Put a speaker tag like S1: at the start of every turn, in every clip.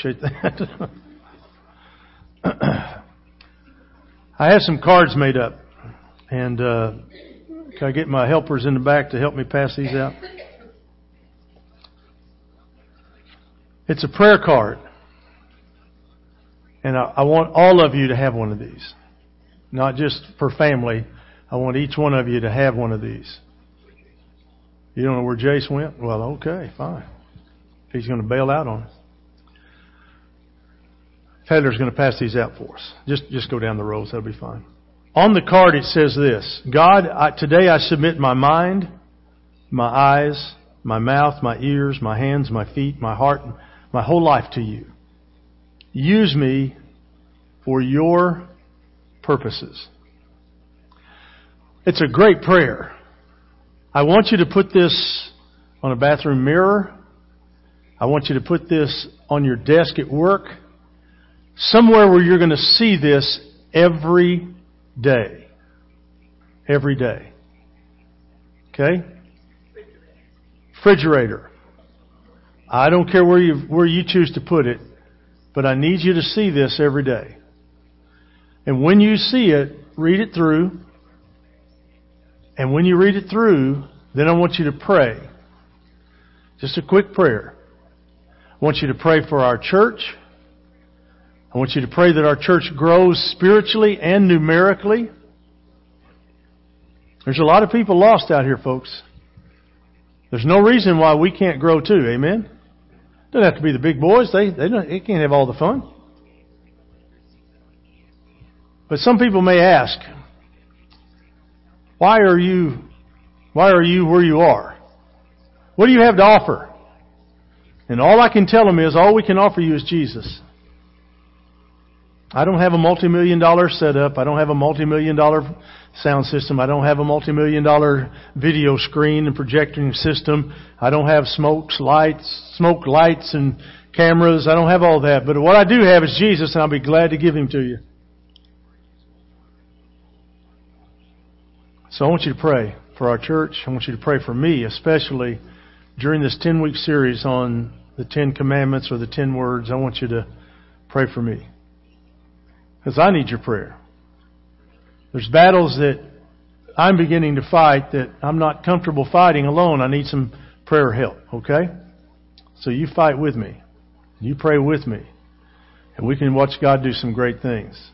S1: appreciate that. I have some cards made up, and uh, can I get my helpers in the back to help me pass these out? It's a prayer card. And I, I want all of you to have one of these. Not just for family. I want each one of you to have one of these. You don't know where Jace went? Well, okay, fine. He's going to bail out on us. Peddler's going to pass these out for us. Just, just go down the rows. That'll be fine. On the card it says this, God, I, today I submit my mind, my eyes, my mouth, my ears, my hands, my feet, my heart, my whole life to you. Use me for your purposes. It's a great prayer. I want you to put this on a bathroom mirror. I want you to put this on your desk at work. Somewhere where you're going to see this every day. Every day. Okay? Refrigerator. I don't care where you, where you choose to put it, but I need you to see this every day. And when you see it, read it through. And when you read it through, then I want you to pray. Just a quick prayer. I want you to pray for our church. I want you to pray that our church grows spiritually and numerically. There's a lot of people lost out here, folks. There's no reason why we can't grow too. Amen? Doesn't have to be the big boys. They they, they can't have all the fun. But some people may ask, why are you why are you where you are? What do you have to offer? And all I can tell them is all we can offer you is Jesus. I don't have a multi-million dollar setup. I don't have a multi-million dollar sound system. I don't have a multi-million dollar video screen and projecting system. I don't have smokes, lights, smoke lights and cameras. I don't have all that. But what I do have is Jesus and I'll be glad to give Him to you. So I want you to pray for our church. I want you to pray for me, especially during this 10 week series on the Ten Commandments or the Ten Words. I want you to pray for me. Because I need your prayer. There's battles that I'm beginning to fight that I'm not comfortable fighting alone. I need some prayer help, okay? So you fight with me. You pray with me. And we can watch God do some great things.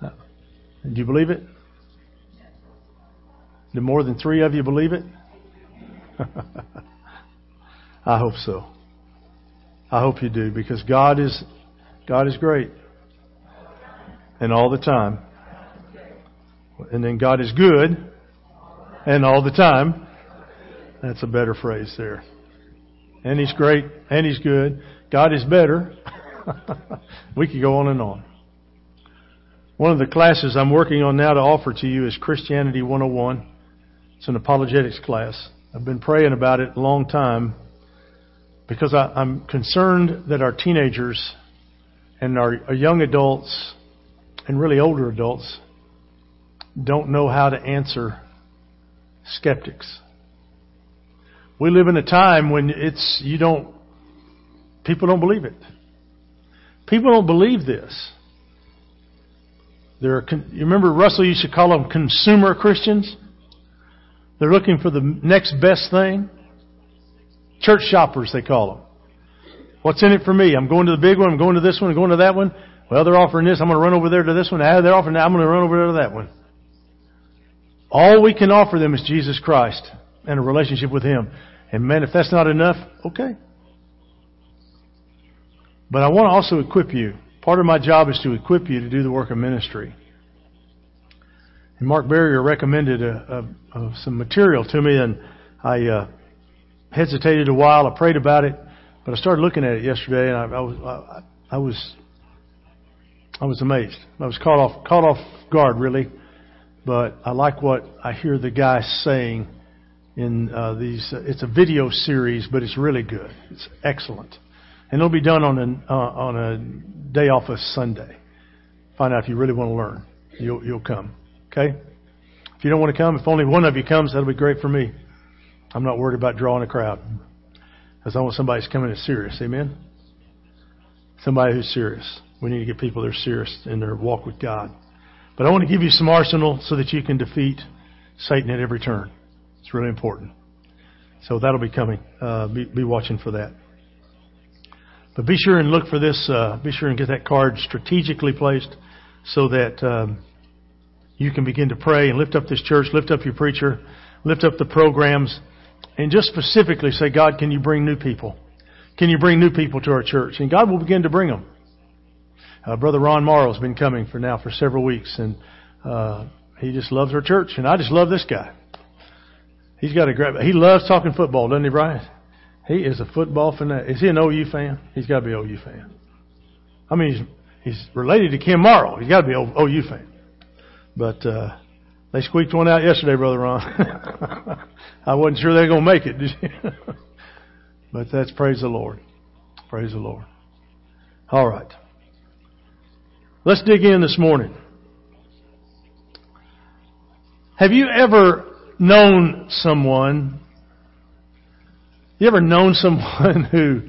S1: Do you believe it? Do more than three of you believe it? I hope so. I hope you do because God is God is great. And all the time. And then God is good and all the time. That's a better phrase there. And He's great and He's good. God is better. we could go on and on. One of the classes I'm working on now to offer to you is Christianity 101. It's an apologetics class. I've been praying about it a long time because I, am concerned that our teenagers and our, young adults and really older adults don't know how to answer skeptics. We live in a time when it's, you don't, people don't believe it. People don't believe this. There are, you remember Russell used to call them consumer Christians? They're looking for the next best thing. Church shoppers, they call them. What's in it for me? I'm going to the big one. I'm going to this one. I'm going to that one. Well, they're offering this. I'm going to run over there to this one. Ah, they're offering that. I'm going to run over there to that one. All we can offer them is Jesus Christ and a relationship with Him. And man, if that's not enough, okay. But I want to also equip you. Part of my job is to equip you to do the work of ministry. And Mark Barrier recommended a, a, a, some material to me, and I uh, hesitated a while. I prayed about it, but I started looking at it yesterday, and I, I was I, I was I was amazed. I was caught off caught off guard, really. But I like what I hear the guy saying in uh, these. Uh, it's a video series, but it's really good. It's excellent, and it'll be done on a uh, on a day off of Sunday. Find out if you really want to learn. You'll you'll come. Okay? If you don't want to come, if only one of you comes, that'll be great for me. I'm not worried about drawing a crowd. Because I want somebody who's coming in serious. Amen? Somebody who's serious. We need to get people that are serious in their walk with God. But I want to give you some arsenal so that you can defeat Satan at every turn. It's really important. So that'll be coming. Uh, be, be watching for that. But be sure and look for this. Uh, be sure and get that card strategically placed so that um, you can begin to pray and lift up this church, lift up your preacher, lift up the programs, and just specifically say, God, can you bring new people? Can you bring new people to our church? And God will begin to bring them. Uh, Brother Ron Morrow's been coming for now for several weeks, and uh, he just loves our church, and I just love this guy. He's got a great. He loves talking football, doesn't he, Brian? He is a football fanatic. Is he an OU fan? He's got to be an OU fan. I mean, he's he's related to Kim Morrow. He's got to be an OU fan. But uh, they squeaked one out yesterday, Brother Ron. I wasn't sure they were going to make it, but that's praise the Lord. Praise the Lord. All right. Let's dig in this morning. Have you ever known someone? You ever known someone who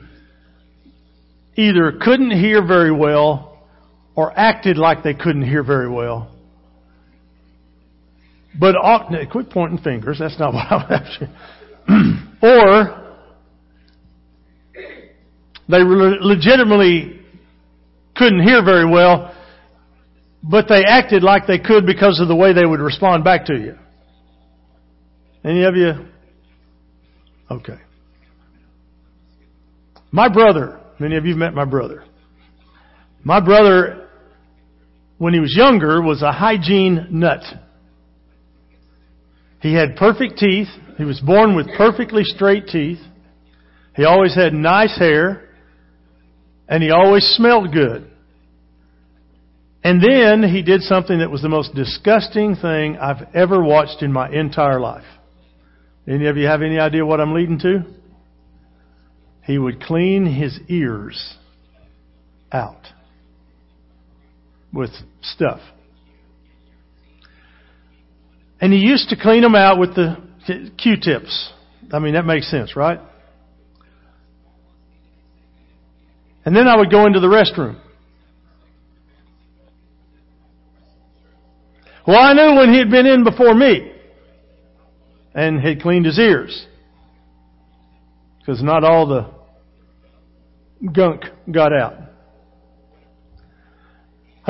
S1: either couldn't hear very well or acted like they couldn't hear very well? But often, quit pointing fingers. That's not what I'm after. or they legitimately couldn't hear very well, but they acted like they could because of the way they would respond back to you. Any of you? Okay. My brother, many of you have met my brother. My brother, when he was younger, was a hygiene nut. He had perfect teeth. He was born with perfectly straight teeth. He always had nice hair. And he always smelled good. And then he did something that was the most disgusting thing I've ever watched in my entire life. Any of you have any idea what I'm leading to? He would clean his ears out with stuff. And he used to clean them out with the Q-tips. I mean, that makes sense, right? And then I would go into the restroom. Well, I knew when he had been in before me and had cleaned his ears. Because not all the gunk got out.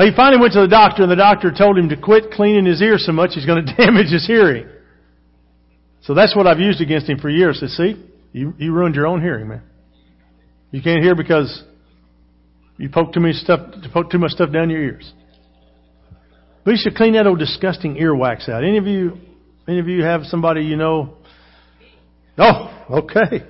S1: He finally went to the doctor, and the doctor told him to quit cleaning his ear so much he's going to damage his hearing. So that's what I've used against him for years. Said, see, you, you ruined your own hearing, man. You can't hear because you poke too much stuff, poke too much stuff down your ears. But you should clean that old disgusting earwax out. Any of you, any of you have somebody you know? Oh, okay.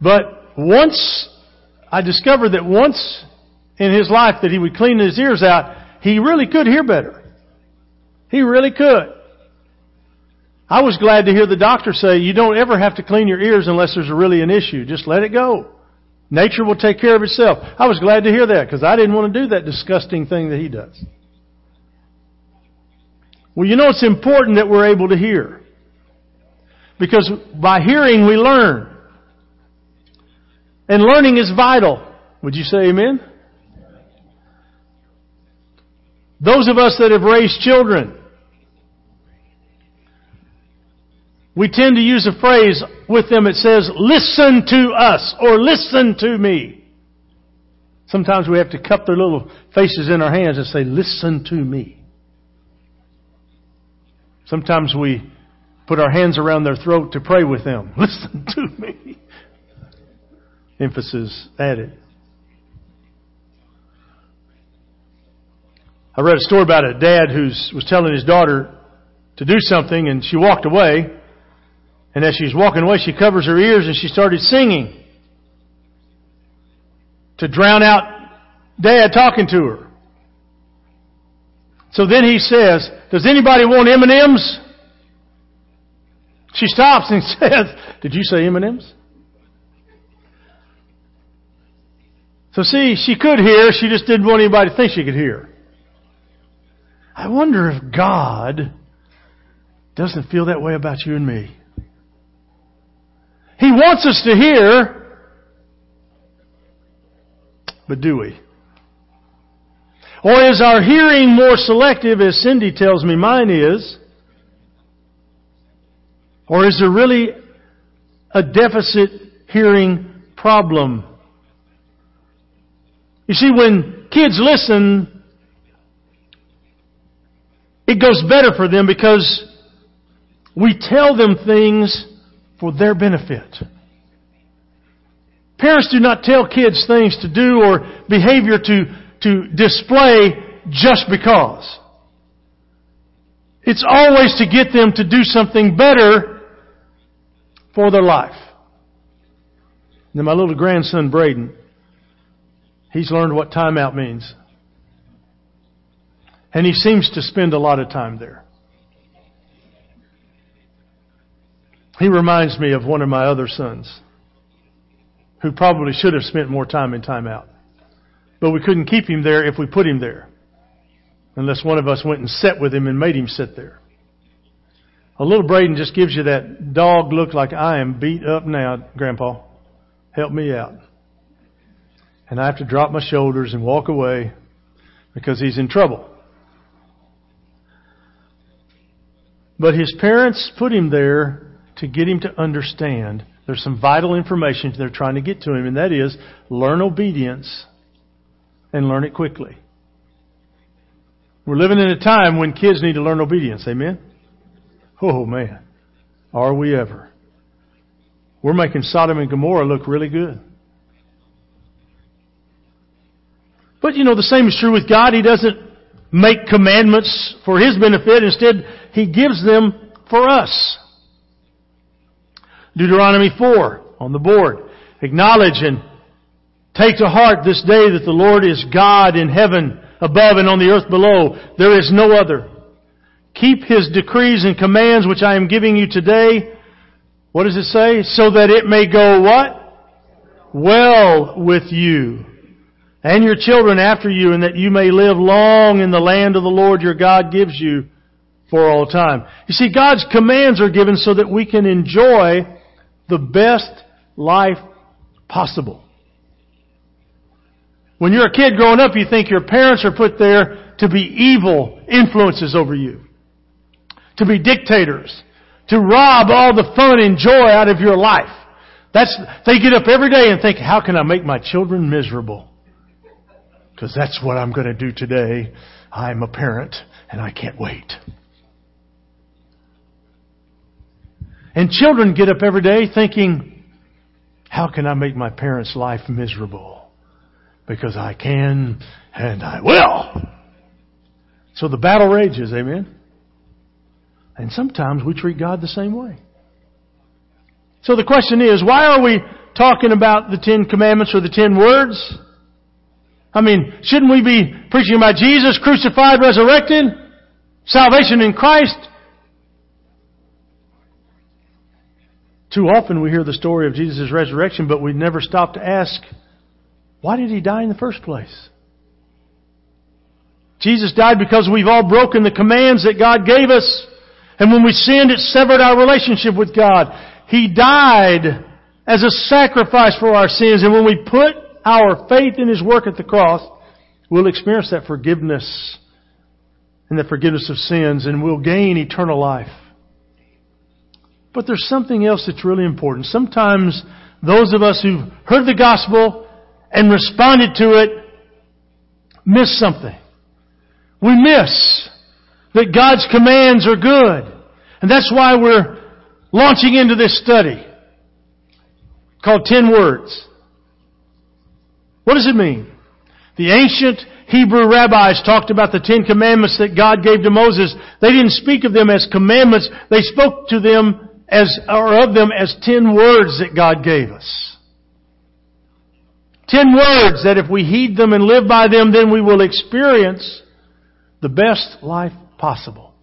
S1: But once I discovered that once in his life that he would clean his ears out, he really could hear better. He really could. I was glad to hear the doctor say, you don't ever have to clean your ears unless there's really an issue. Just let it go. Nature will take care of itself. I was glad to hear that because I didn't want to do that disgusting thing that he does. Well, you know it's important that we're able to hear. Because by hearing we learn. And learning is vital. Would you say amen? Those of us that have raised children, we tend to use a phrase with them that says, listen to us or listen to me. Sometimes we have to cup their little faces in our hands and say, listen to me. Sometimes we put our hands around their throat to pray with them. Listen to me emphasis added. I read a story about a dad who was telling his daughter to do something and she walked away. And as she was walking away, she covers her ears and she started singing to drown out dad talking to her. So then he says, does anybody want M&Ms? She stops and says, did you say M&Ms? So see, she could hear, she just didn't want anybody to think she could hear. I wonder if God doesn't feel that way about you and me. He wants us to hear, but do we? Or is our hearing more selective, as Cindy tells me mine is? Or is there really a deficit hearing problem? You see, when kids listen, it goes better for them because we tell them things for their benefit. Parents do not tell kids things to do or behavior to, to display just because. It's always to get them to do something better for their life. Now my little grandson Braden, he's learned what timeout means. And he seems to spend a lot of time there. He reminds me of one of my other sons who probably should have spent more time in timeout. But we couldn't keep him there if we put him there. Unless one of us went and sat with him and made him sit there. A little Braden just gives you that dog look like I am beat up now, Grandpa. Help me out. And I have to drop my shoulders and walk away because he's in trouble. But his parents put him there to get him to understand there's some vital information they're trying to get to him, and that is learn obedience and learn it quickly. We're living in a time when kids need to learn obedience. Amen? Oh man. Are we ever? We're making Sodom and Gomorrah look really good. But you know, the same is true with God. He doesn't make commandments for His benefit. Instead, He gives them for us. Deuteronomy 4 on the board. Acknowledge and take to heart this day that the Lord is God in heaven above and on the earth below. There is no other. Keep His decrees and commands which I am giving you today. What does it say? So that it may go what? Well with you and your children after you and that you may live long in the land of the Lord your God gives you for all time. You see, God's commands are given so that we can enjoy the best life possible. When you're a kid growing up, you think your parents are put there to be evil influences over you. To be dictators. To rob all the fun and joy out of your life. That's, they get up every day and think, how can I make my children miserable? Because that's what I'm going to do today. I'm a parent and I can't wait. And children get up every day thinking, how can I make my parents' life miserable? Because I can and I will. So the battle rages, amen? And sometimes we treat God the same way. So the question is, why are we talking about the Ten Commandments or the Ten Words? I mean, shouldn't we be preaching about Jesus crucified, resurrected, salvation in Christ, Too often we hear the story of Jesus' resurrection, but we never stop to ask, why did he die in the first place? Jesus died because we've all broken the commands that God gave us. And when we sinned, it severed our relationship with God. He died as a sacrifice for our sins. And when we put our faith in His work at the cross, we'll experience that forgiveness and the forgiveness of sins and we'll gain eternal life. But there's something else that's really important. Sometimes those of us who've heard the gospel and responded to it miss something. We miss that God's commands are good. And that's why we're launching into this study called Ten Words. What does it mean? The ancient Hebrew rabbis talked about the Ten Commandments that God gave to Moses. They didn't speak of them as commandments. They spoke to them as, or of them as ten words that God gave us. Ten words that if we heed them and live by them, then we will experience the best life possible.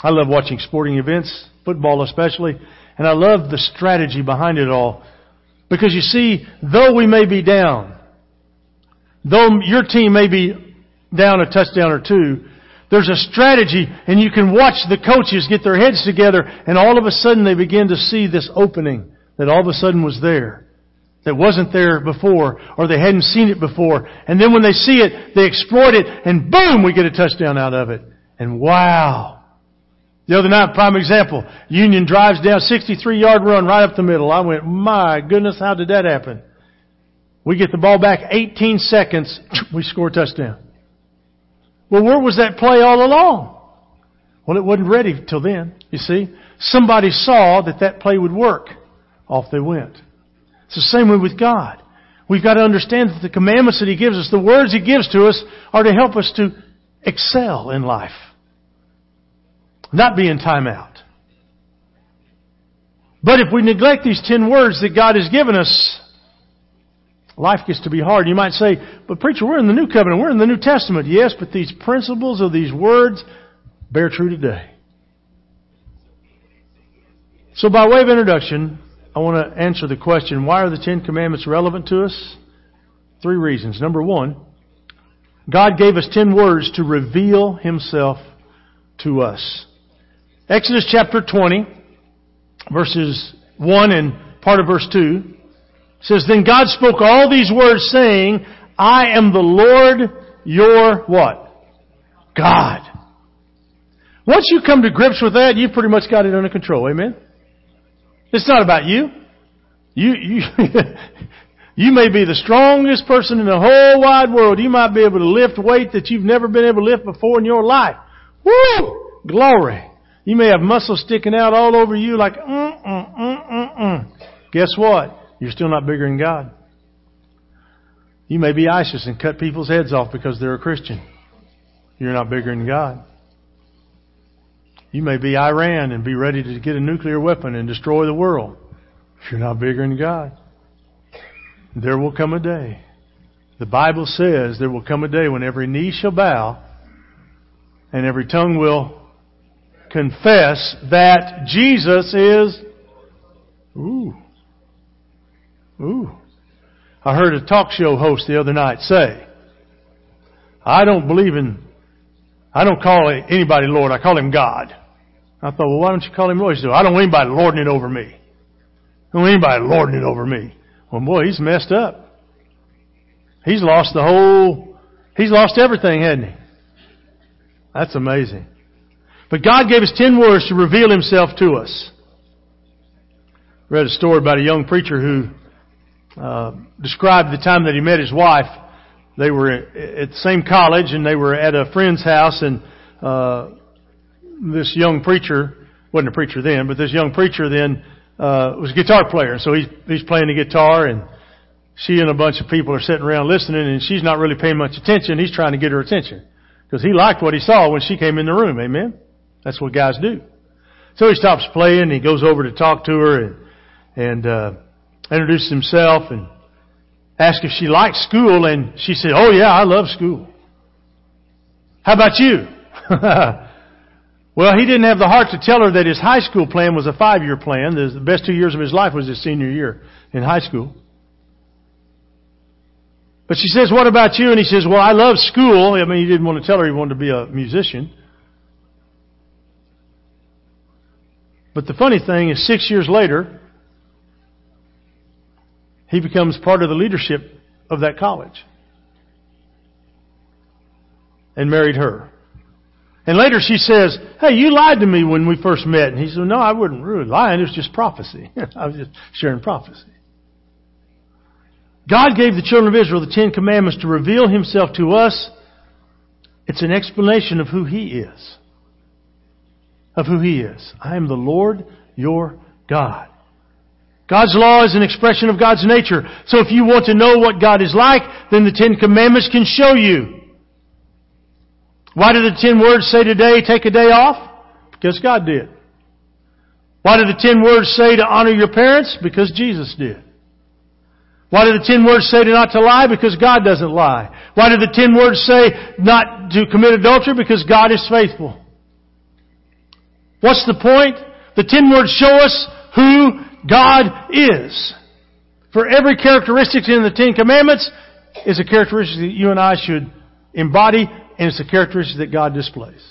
S1: I love watching sporting events, football especially, and I love the strategy behind it all. Because you see, though we may be down, though your team may be down a touchdown or two, there's a strategy and you can watch the coaches get their heads together and all of a sudden they begin to see this opening that all of a sudden was there that wasn't there before or they hadn't seen it before. And then when they see it, they exploit it and boom, we get a touchdown out of it. And wow. The other night, prime example, Union drives down 63 yard run right up the middle. I went, my goodness, how did that happen? We get the ball back 18 seconds, we score a touchdown. Well, where was that play all along? Well, it wasn't ready till then, you see. Somebody saw that that play would work. Off they went. It's the same way with God. We've got to understand that the commandments that He gives us, the words He gives to us, are to help us to excel in life. Not be in timeout. But if we neglect these ten words that God has given us, life gets to be hard. You might say, but preacher, we're in the New Covenant, we're in the New Testament. Yes, but these principles of these words bear true today. So by way of introduction, I want to answer the question why are the Ten Commandments relevant to us? Three reasons. Number one, God gave us ten words to reveal Himself to us. Exodus chapter 20, verses 1 and part of verse 2 says, Then God spoke all these words saying, I am the Lord your what? God. Once you come to grips with that, you've pretty much got it under control. Amen? It's not about you. You, you, you may be the strongest person in the whole wide world. You might be able to lift weight that you've never been able to lift before in your life. Woo! Glory. You may have muscles sticking out all over you like, mm, mm, mm, mm, mm. Guess what? You're still not bigger than God. You may be ISIS and cut people's heads off because they're a Christian. You're not bigger than God. You may be Iran and be ready to get a nuclear weapon and destroy the world. You're not bigger than God, there will come a day. The Bible says there will come a day when every knee shall bow and every tongue will confess that Jesus is. Ooh. Ooh. I heard a talk show host the other night say, I don't believe in, I don't call anybody Lord, I call him God. I thought, well, why don't you call him Lord? He said, I don't want anybody lording it over me. I don't want anybody lording it over me. Well, boy, he's messed up. He's lost the whole, he's lost everything, hasn't he? That's amazing. But God gave us ten words to reveal himself to us. I read a story about a young preacher who uh, described the time that he met his wife. They were at the same college and they were at a friend's house and uh, this young preacher wasn't a preacher then, but this young preacher then uh, was a guitar player. So he's he's playing the guitar, and she and a bunch of people are sitting around listening, and she's not really paying much attention. He's trying to get her attention because he liked what he saw when she came in the room. Amen. That's what guys do. So he stops playing. And he goes over to talk to her and and uh, introduces himself and asks if she likes school, and she said, "Oh yeah, I love school." How about you? Well, he didn't have the heart to tell her that his high school plan was a five year plan. The best two years of his life was his senior year in high school. But she says, What about you? And he says, Well, I love school. I mean, he didn't want to tell her he wanted to be a musician. But the funny thing is, six years later, he becomes part of the leadership of that college and married her. And later she says, Hey, you lied to me when we first met. And he said, No, I wasn't really lying. It was just prophecy. I was just sharing prophecy. God gave the children of Israel the Ten Commandments to reveal Himself to us. It's an explanation of who He is. Of who He is. I am the Lord your God. God's law is an expression of God's nature. So if you want to know what God is like, then the Ten Commandments can show you. Why did the ten words say today, take a day off? Because God did. Why did the ten words say to honor your parents? Because Jesus did. Why did the ten words say to not to lie? Because God doesn't lie. Why did the ten words say not to commit adultery? Because God is faithful. What's the point? The ten words show us who God is. For every characteristic in the Ten Commandments is a characteristic that you and I should embody and it's a characteristic that God displays.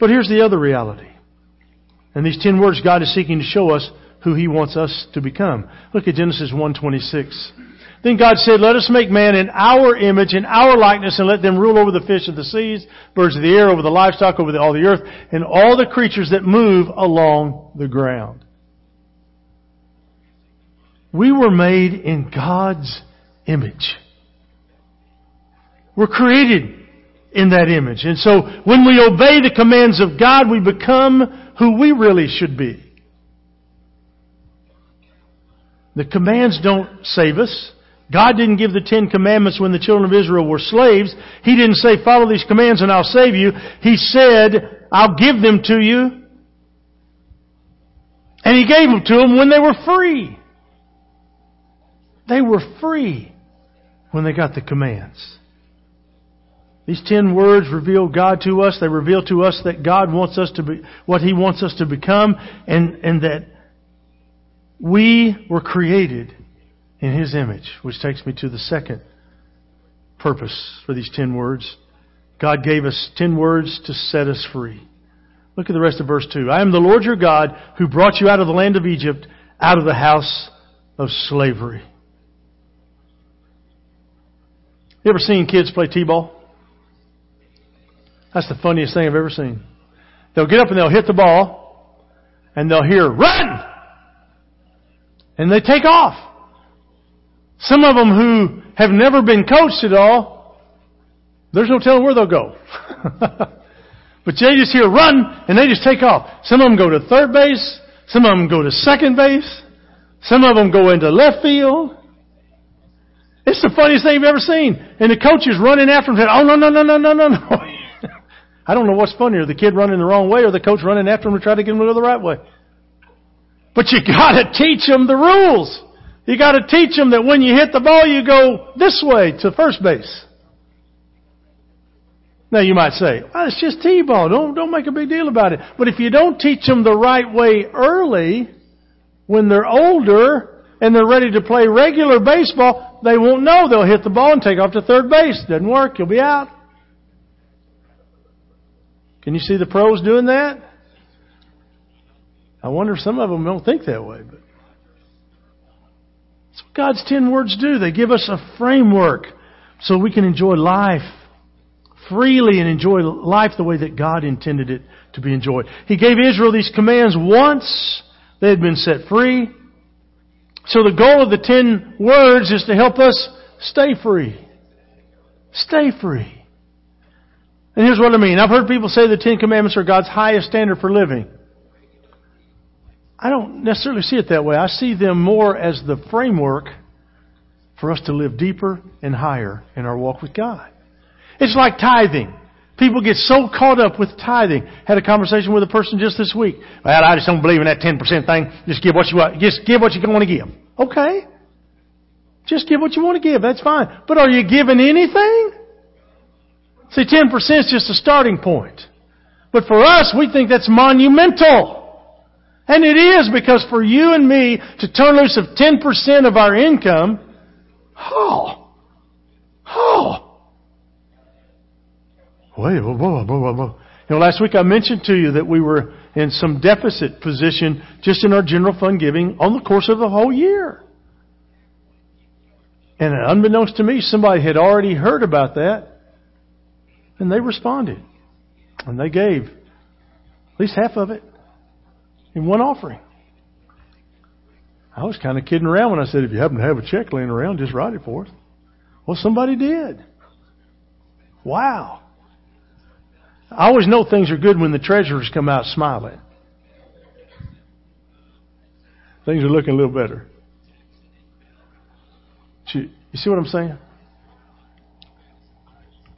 S1: But here's the other reality. And these ten words God is seeking to show us who He wants us to become. Look at Genesis 1.26. Then God said, Let us make man in our image, in our likeness, and let them rule over the fish of the seas, birds of the air, over the livestock, over the, all the earth, and all the creatures that move along the ground. We were made in God's image. We're created in that image. And so when we obey the commands of God, we become who we really should be. The commands don't save us. God didn't give the Ten Commandments when the children of Israel were slaves. He didn't say, follow these commands and I'll save you. He said, I'll give them to you. And He gave them to them when they were free. They were free when they got the commands. These ten words reveal God to us. They reveal to us that God wants us to be, what He wants us to become, and, and that we were created in His image, which takes me to the second purpose for these ten words. God gave us ten words to set us free. Look at the rest of verse 2. I am the Lord your God who brought you out of the land of Egypt, out of the house of slavery. You ever seen kids play t-ball? That's the funniest thing I've ever seen. They'll get up and they'll hit the ball, and they'll hear, run! And they take off. Some of them who have never been coached at all, there's no telling where they'll go. but they just hear run, and they just take off. Some of them go to third base, some of them go to second base, some of them go into left field. It's the funniest thing you've ever seen. And the coach is running after him saying, oh no, no, no, no, no, no, no. I don't know what's funnier, the kid running the wrong way or the coach running after him to try to get him to go the right way. But you gotta teach them the rules. You gotta teach them that when you hit the ball, you go this way to first base. Now you might say, well, it's just T-ball. Don't, don't make a big deal about it. But if you don't teach them the right way early, when they're older and they're ready to play regular baseball, they won't know. They'll hit the ball and take off to third base. Doesn't work. You'll be out. Can you see the pros doing that? I wonder if some of them don't think that way, but that's what God's ten words do. They give us a framework so we can enjoy life freely and enjoy life the way that God intended it to be enjoyed. He gave Israel these commands once they had been set free. So the goal of the ten words is to help us stay free. Stay free. And here's what I mean. I've heard people say the Ten Commandments are God's highest standard for living. I don't necessarily see it that way. I see them more as the framework for us to live deeper and higher in our walk with God. It's like tithing. People get so caught up with tithing. Had a conversation with a person just this week. Well, I just don't believe in that 10% thing. Just give what you want. Just give what you want to give. Okay. Just give what you want to give. That's fine. But are you giving anything? See, 10% is just a starting point. But for us, we think that's monumental. And it is because for you and me to turn loose of 10% of our income, oh, oh. Wait, whoa, whoa, whoa, whoa. You know, last week I mentioned to you that we were in some deficit position just in our general fund giving on the course of the whole year. And unbeknownst to me, somebody had already heard about that and they responded. And they gave at least half of it in one offering. I was kind of kidding around when I said, if you happen to have a check laying around, just write it for us. Well, somebody did. Wow. I always know things are good when the treasurers come out smiling. Things are looking a little better. You see what I'm saying?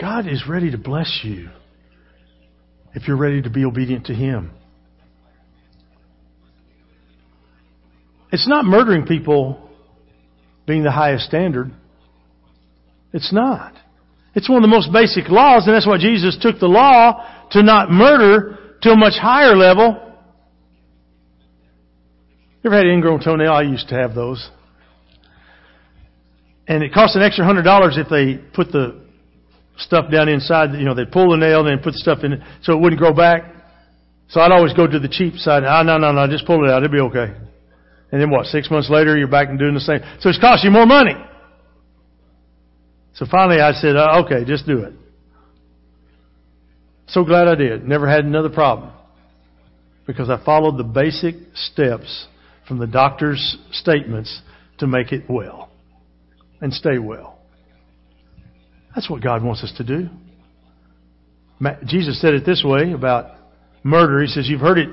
S1: God is ready to bless you if you're ready to be obedient to Him. It's not murdering people being the highest standard. It's not. It's one of the most basic laws, and that's why Jesus took the law to not murder to a much higher level. You ever had an ingrown toenail? I used to have those. And it costs an extra hundred dollars if they put the stuff down inside. You know, they'd pull the nail and then put the stuff in it so it wouldn't grow back. So I'd always go to the cheap side. Ah, no, no, no, just pull it out. It'll be okay. And then what? Six months later, you're back and doing the same. So it's costing you more money. So finally I said, uh, okay, just do it. So glad I did. Never had another problem. Because I followed the basic steps from the doctor's statements to make it well and stay well. That's what God wants us to do. Jesus said it this way about murder. He says, You've heard it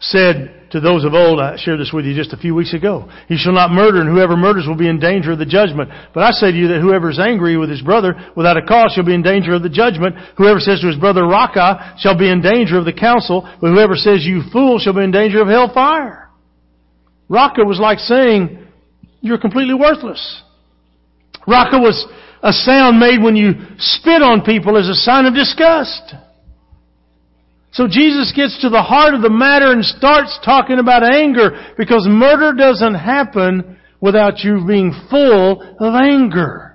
S1: said to those of old, I shared this with you just a few weeks ago, You shall not murder, and whoever murders will be in danger of the judgment. But I say to you that whoever is angry with his brother without a cause shall be in danger of the judgment. Whoever says to his brother, Raca, shall be in danger of the council. But whoever says, You fool, shall be in danger of hellfire. Raca was like saying, You're completely worthless. Raca was a sound made when you spit on people as a sign of disgust. So Jesus gets to the heart of the matter and starts talking about anger because murder doesn't happen without you being full of anger.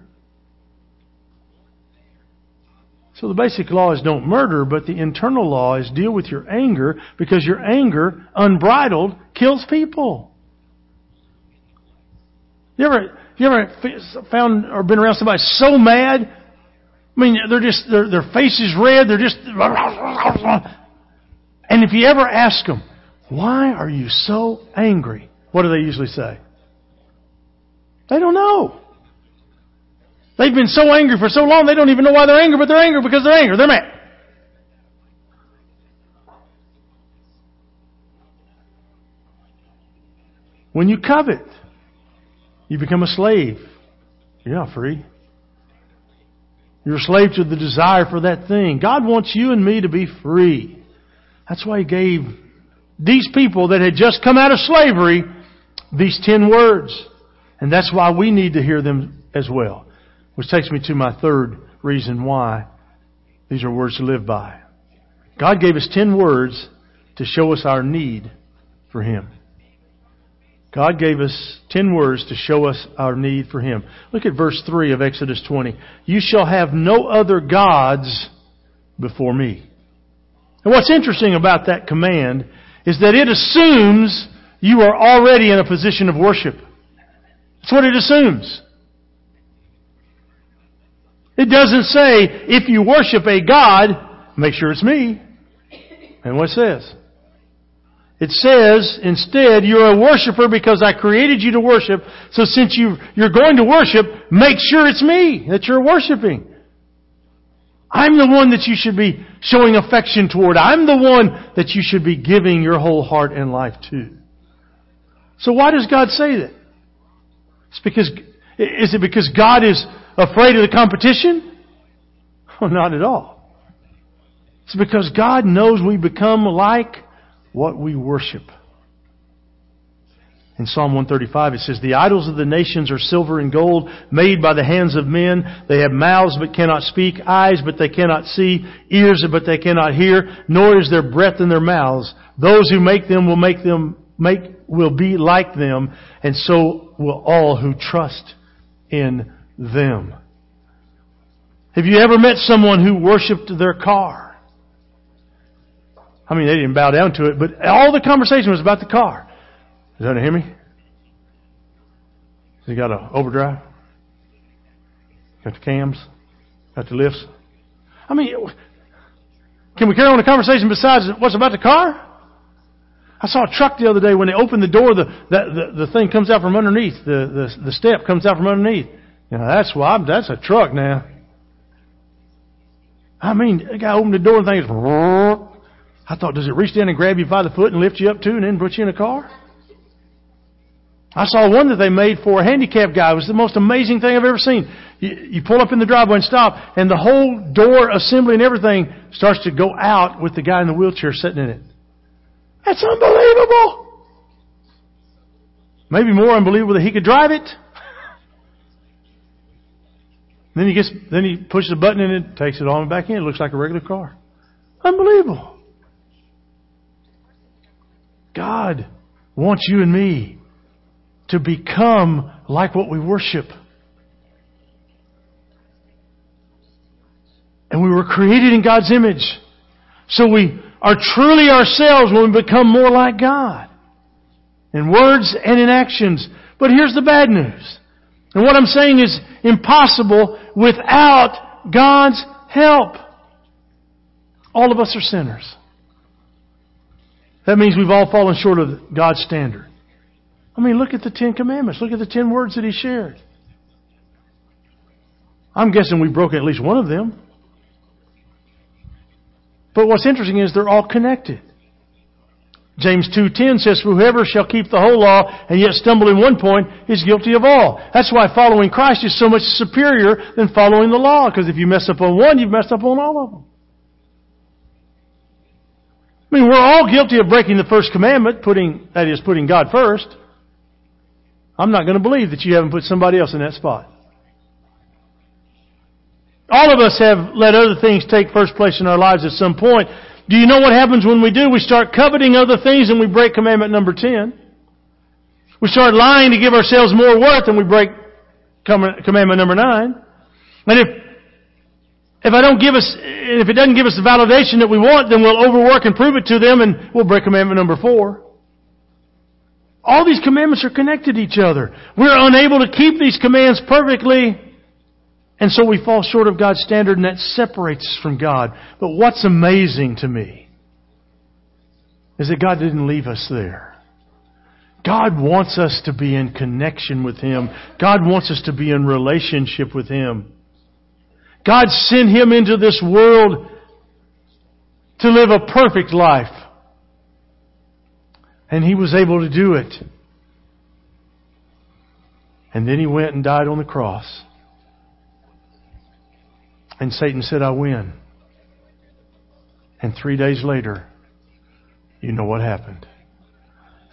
S1: So the basic law is don't murder, but the internal law is deal with your anger because your anger, unbridled, kills people. You ever, you ever found or been around somebody so mad? I mean, they're just, their, their face is red, they're just, and if you ever ask them, why are you so angry? What do they usually say? They don't know. They've been so angry for so long, they don't even know why they're angry, but they're angry because they're angry. They're mad. When you covet, you become a slave. You're not free. You're a slave to the desire for that thing. God wants you and me to be free. That's why He gave these people that had just come out of slavery these ten words. And that's why we need to hear them as well. Which takes me to my third reason why these are words to live by. God gave us ten words to show us our need for Him. God gave us ten words to show us our need for Him. Look at verse 3 of Exodus 20. You shall have no other gods before me. And what's interesting about that command is that it assumes you are already in a position of worship. That's what it assumes. It doesn't say, if you worship a God, make sure it's me. And what it says? It says, instead, you're a worshiper because I created you to worship. So since you, you're going to worship, make sure it's me that you're worshiping. I'm the one that you should be showing affection toward. I'm the one that you should be giving your whole heart and life to. So why does God say that? It's because, is it because God is afraid of the competition? Oh, not at all. It's because God knows we become like what we worship. In Psalm 135 it says, The idols of the nations are silver and gold, made by the hands of men. They have mouths but cannot speak, eyes but they cannot see, ears but they cannot hear, nor is there breath in their mouths. Those who make them will make them, make, will be like them, and so will all who trust in them. Have you ever met someone who worshiped their car? I mean, they didn't bow down to it, but all the conversation was about the car. Is that a Hemi? Has he got an overdrive? Got the cams? Got the lifts? I mean, can we carry on a conversation besides what's about the car? I saw a truck the other day when they opened the door, the, the, the, the thing comes out from underneath. The, the, the step comes out from underneath. You know, that's why, that's a truck now. I mean, the guy opened the door and things, I thought, does it reach down and grab you by the foot and lift you up too and then put you in a car? I saw one that they made for a handicapped guy. It was the most amazing thing I've ever seen. You, you pull up in the driveway and stop, and the whole door assembly and everything starts to go out with the guy in the wheelchair sitting in it. That's unbelievable. Maybe more unbelievable that he could drive it. then he gets, then he pushes a button and it takes it on back in. It looks like a regular car. Unbelievable. God wants you and me to become like what we worship. And we were created in God's image. So we are truly ourselves when we become more like God. In words and in actions. But here's the bad news. And what I'm saying is impossible without God's help. All of us are sinners. That means we've all fallen short of God's standard. I mean, look at the Ten Commandments. Look at the ten words that He shared. I'm guessing we've broken at least one of them. But what's interesting is they're all connected. James 2.10 says, Whoever shall keep the whole law and yet stumble in one point is guilty of all. That's why following Christ is so much superior than following the law. Because if you mess up on one, you've messed up on all of them. I mean, we're all guilty of breaking the first commandment, putting, that is, putting God first. I'm not going to believe that you haven't put somebody else in that spot. All of us have let other things take first place in our lives at some point. Do you know what happens when we do? We start coveting other things and we break commandment number 10. We start lying to give ourselves more worth and we break commandment number 9. And if, if I don't give us, if it doesn't give us the validation that we want, then we'll overwork and prove it to them and we'll break commandment number 4. All these commandments are connected to each other. We're unable to keep these commands perfectly and so we fall short of God's standard and that separates us from God. But what's amazing to me is that God didn't leave us there. God wants us to be in connection with Him. God wants us to be in relationship with Him. God sent Him into this world to live a perfect life. And He was able to do it. And then He went and died on the cross. And Satan said, I win. And three days later, you know what happened.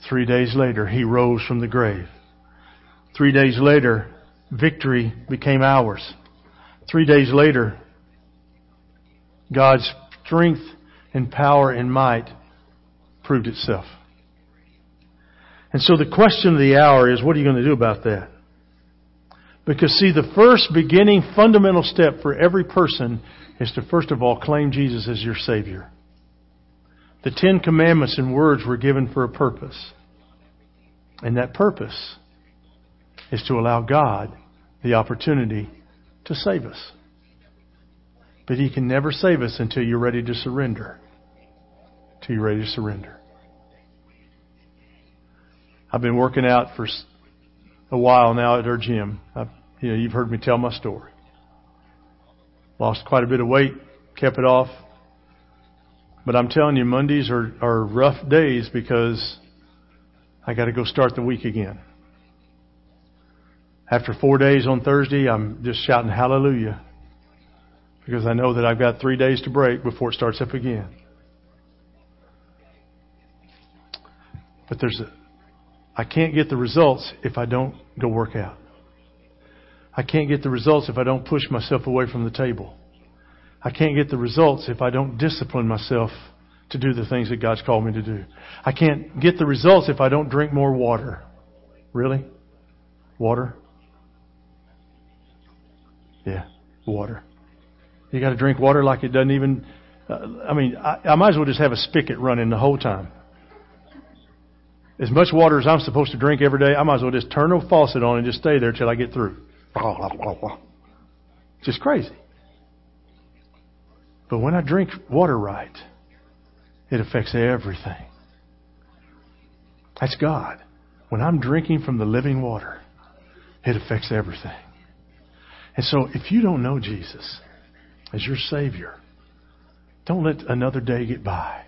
S1: Three days later, he rose from the grave. Three days later, victory became ours. Three days later, God's strength and power and might proved itself. And so the question of the hour is, what are you going to do about that? Because see, the first beginning fundamental step for every person is to first of all claim Jesus as your Savior. The Ten Commandments and words were given for a purpose. And that purpose is to allow God the opportunity to save us. But He can never save us until you're ready to surrender. Until you're ready to surrender. I've been working out for a while now at our gym. I've, you know, you've heard me tell my story. Lost quite a bit of weight, kept it off. But I'm telling you, Mondays are, are rough days because I got to go start the week again. After four days on Thursday, I'm just shouting hallelujah because I know that I've got three days to break before it starts up again. But there's a, I can't get the results if I don't go work out. I can't get the results if I don't push myself away from the table. I can't get the results if I don't discipline myself to do the things that God's called me to do. I can't get the results if I don't drink more water. Really? Water? Yeah, water. You got to drink water like it doesn't even. Uh, I mean, I, I might as well just have a spigot running the whole time as much water as I'm supposed to drink every day, I might as well just turn the faucet on and just stay there till I get through. Just crazy. But when I drink water right, it affects everything. That's God. When I'm drinking from the living water, it affects everything. And so if you don't know Jesus as your Savior, don't let another day get by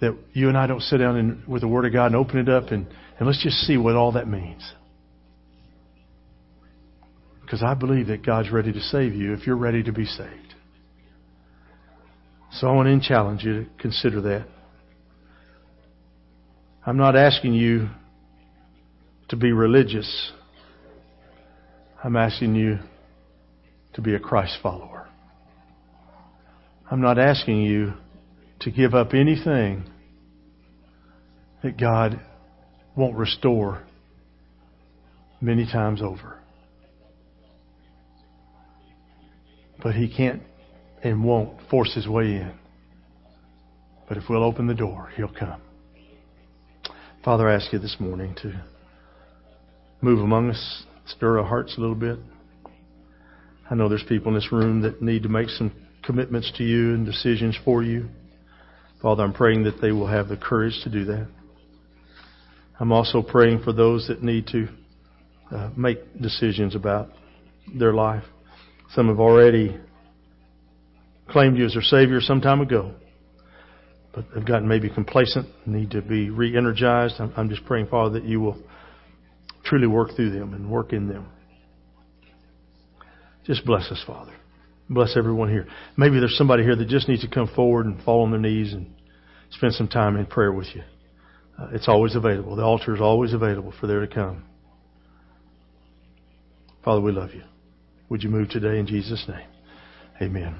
S1: that you and I don't sit down and, with the Word of God and open it up and, and let's just see what all that means. Because I believe that God's ready to save you if you're ready to be saved. So I want to challenge you to consider that. I'm not asking you to be religious. I'm asking you to be a Christ follower. I'm not asking you to give up anything that God won't restore many times over. But He can't and won't force His way in. But if we'll open the door, He'll come. Father, I ask you this morning to move among us, stir our hearts a little bit. I know there's people in this room that need to make some commitments to you and decisions for you. Father, I'm praying that they will have the courage to do that. I'm also praying for those that need to uh, make decisions about their life. Some have already claimed you as their Savior some time ago, but they've gotten maybe complacent, need to be re energized. I'm, I'm just praying, Father, that you will truly work through them and work in them. Just bless us, Father. Bless everyone here. Maybe there's somebody here that just needs to come forward and fall on their knees and spend some time in prayer with you. Uh, it's always available. The altar is always available for there to come. Father, we love you. Would you move today in Jesus' name? Amen.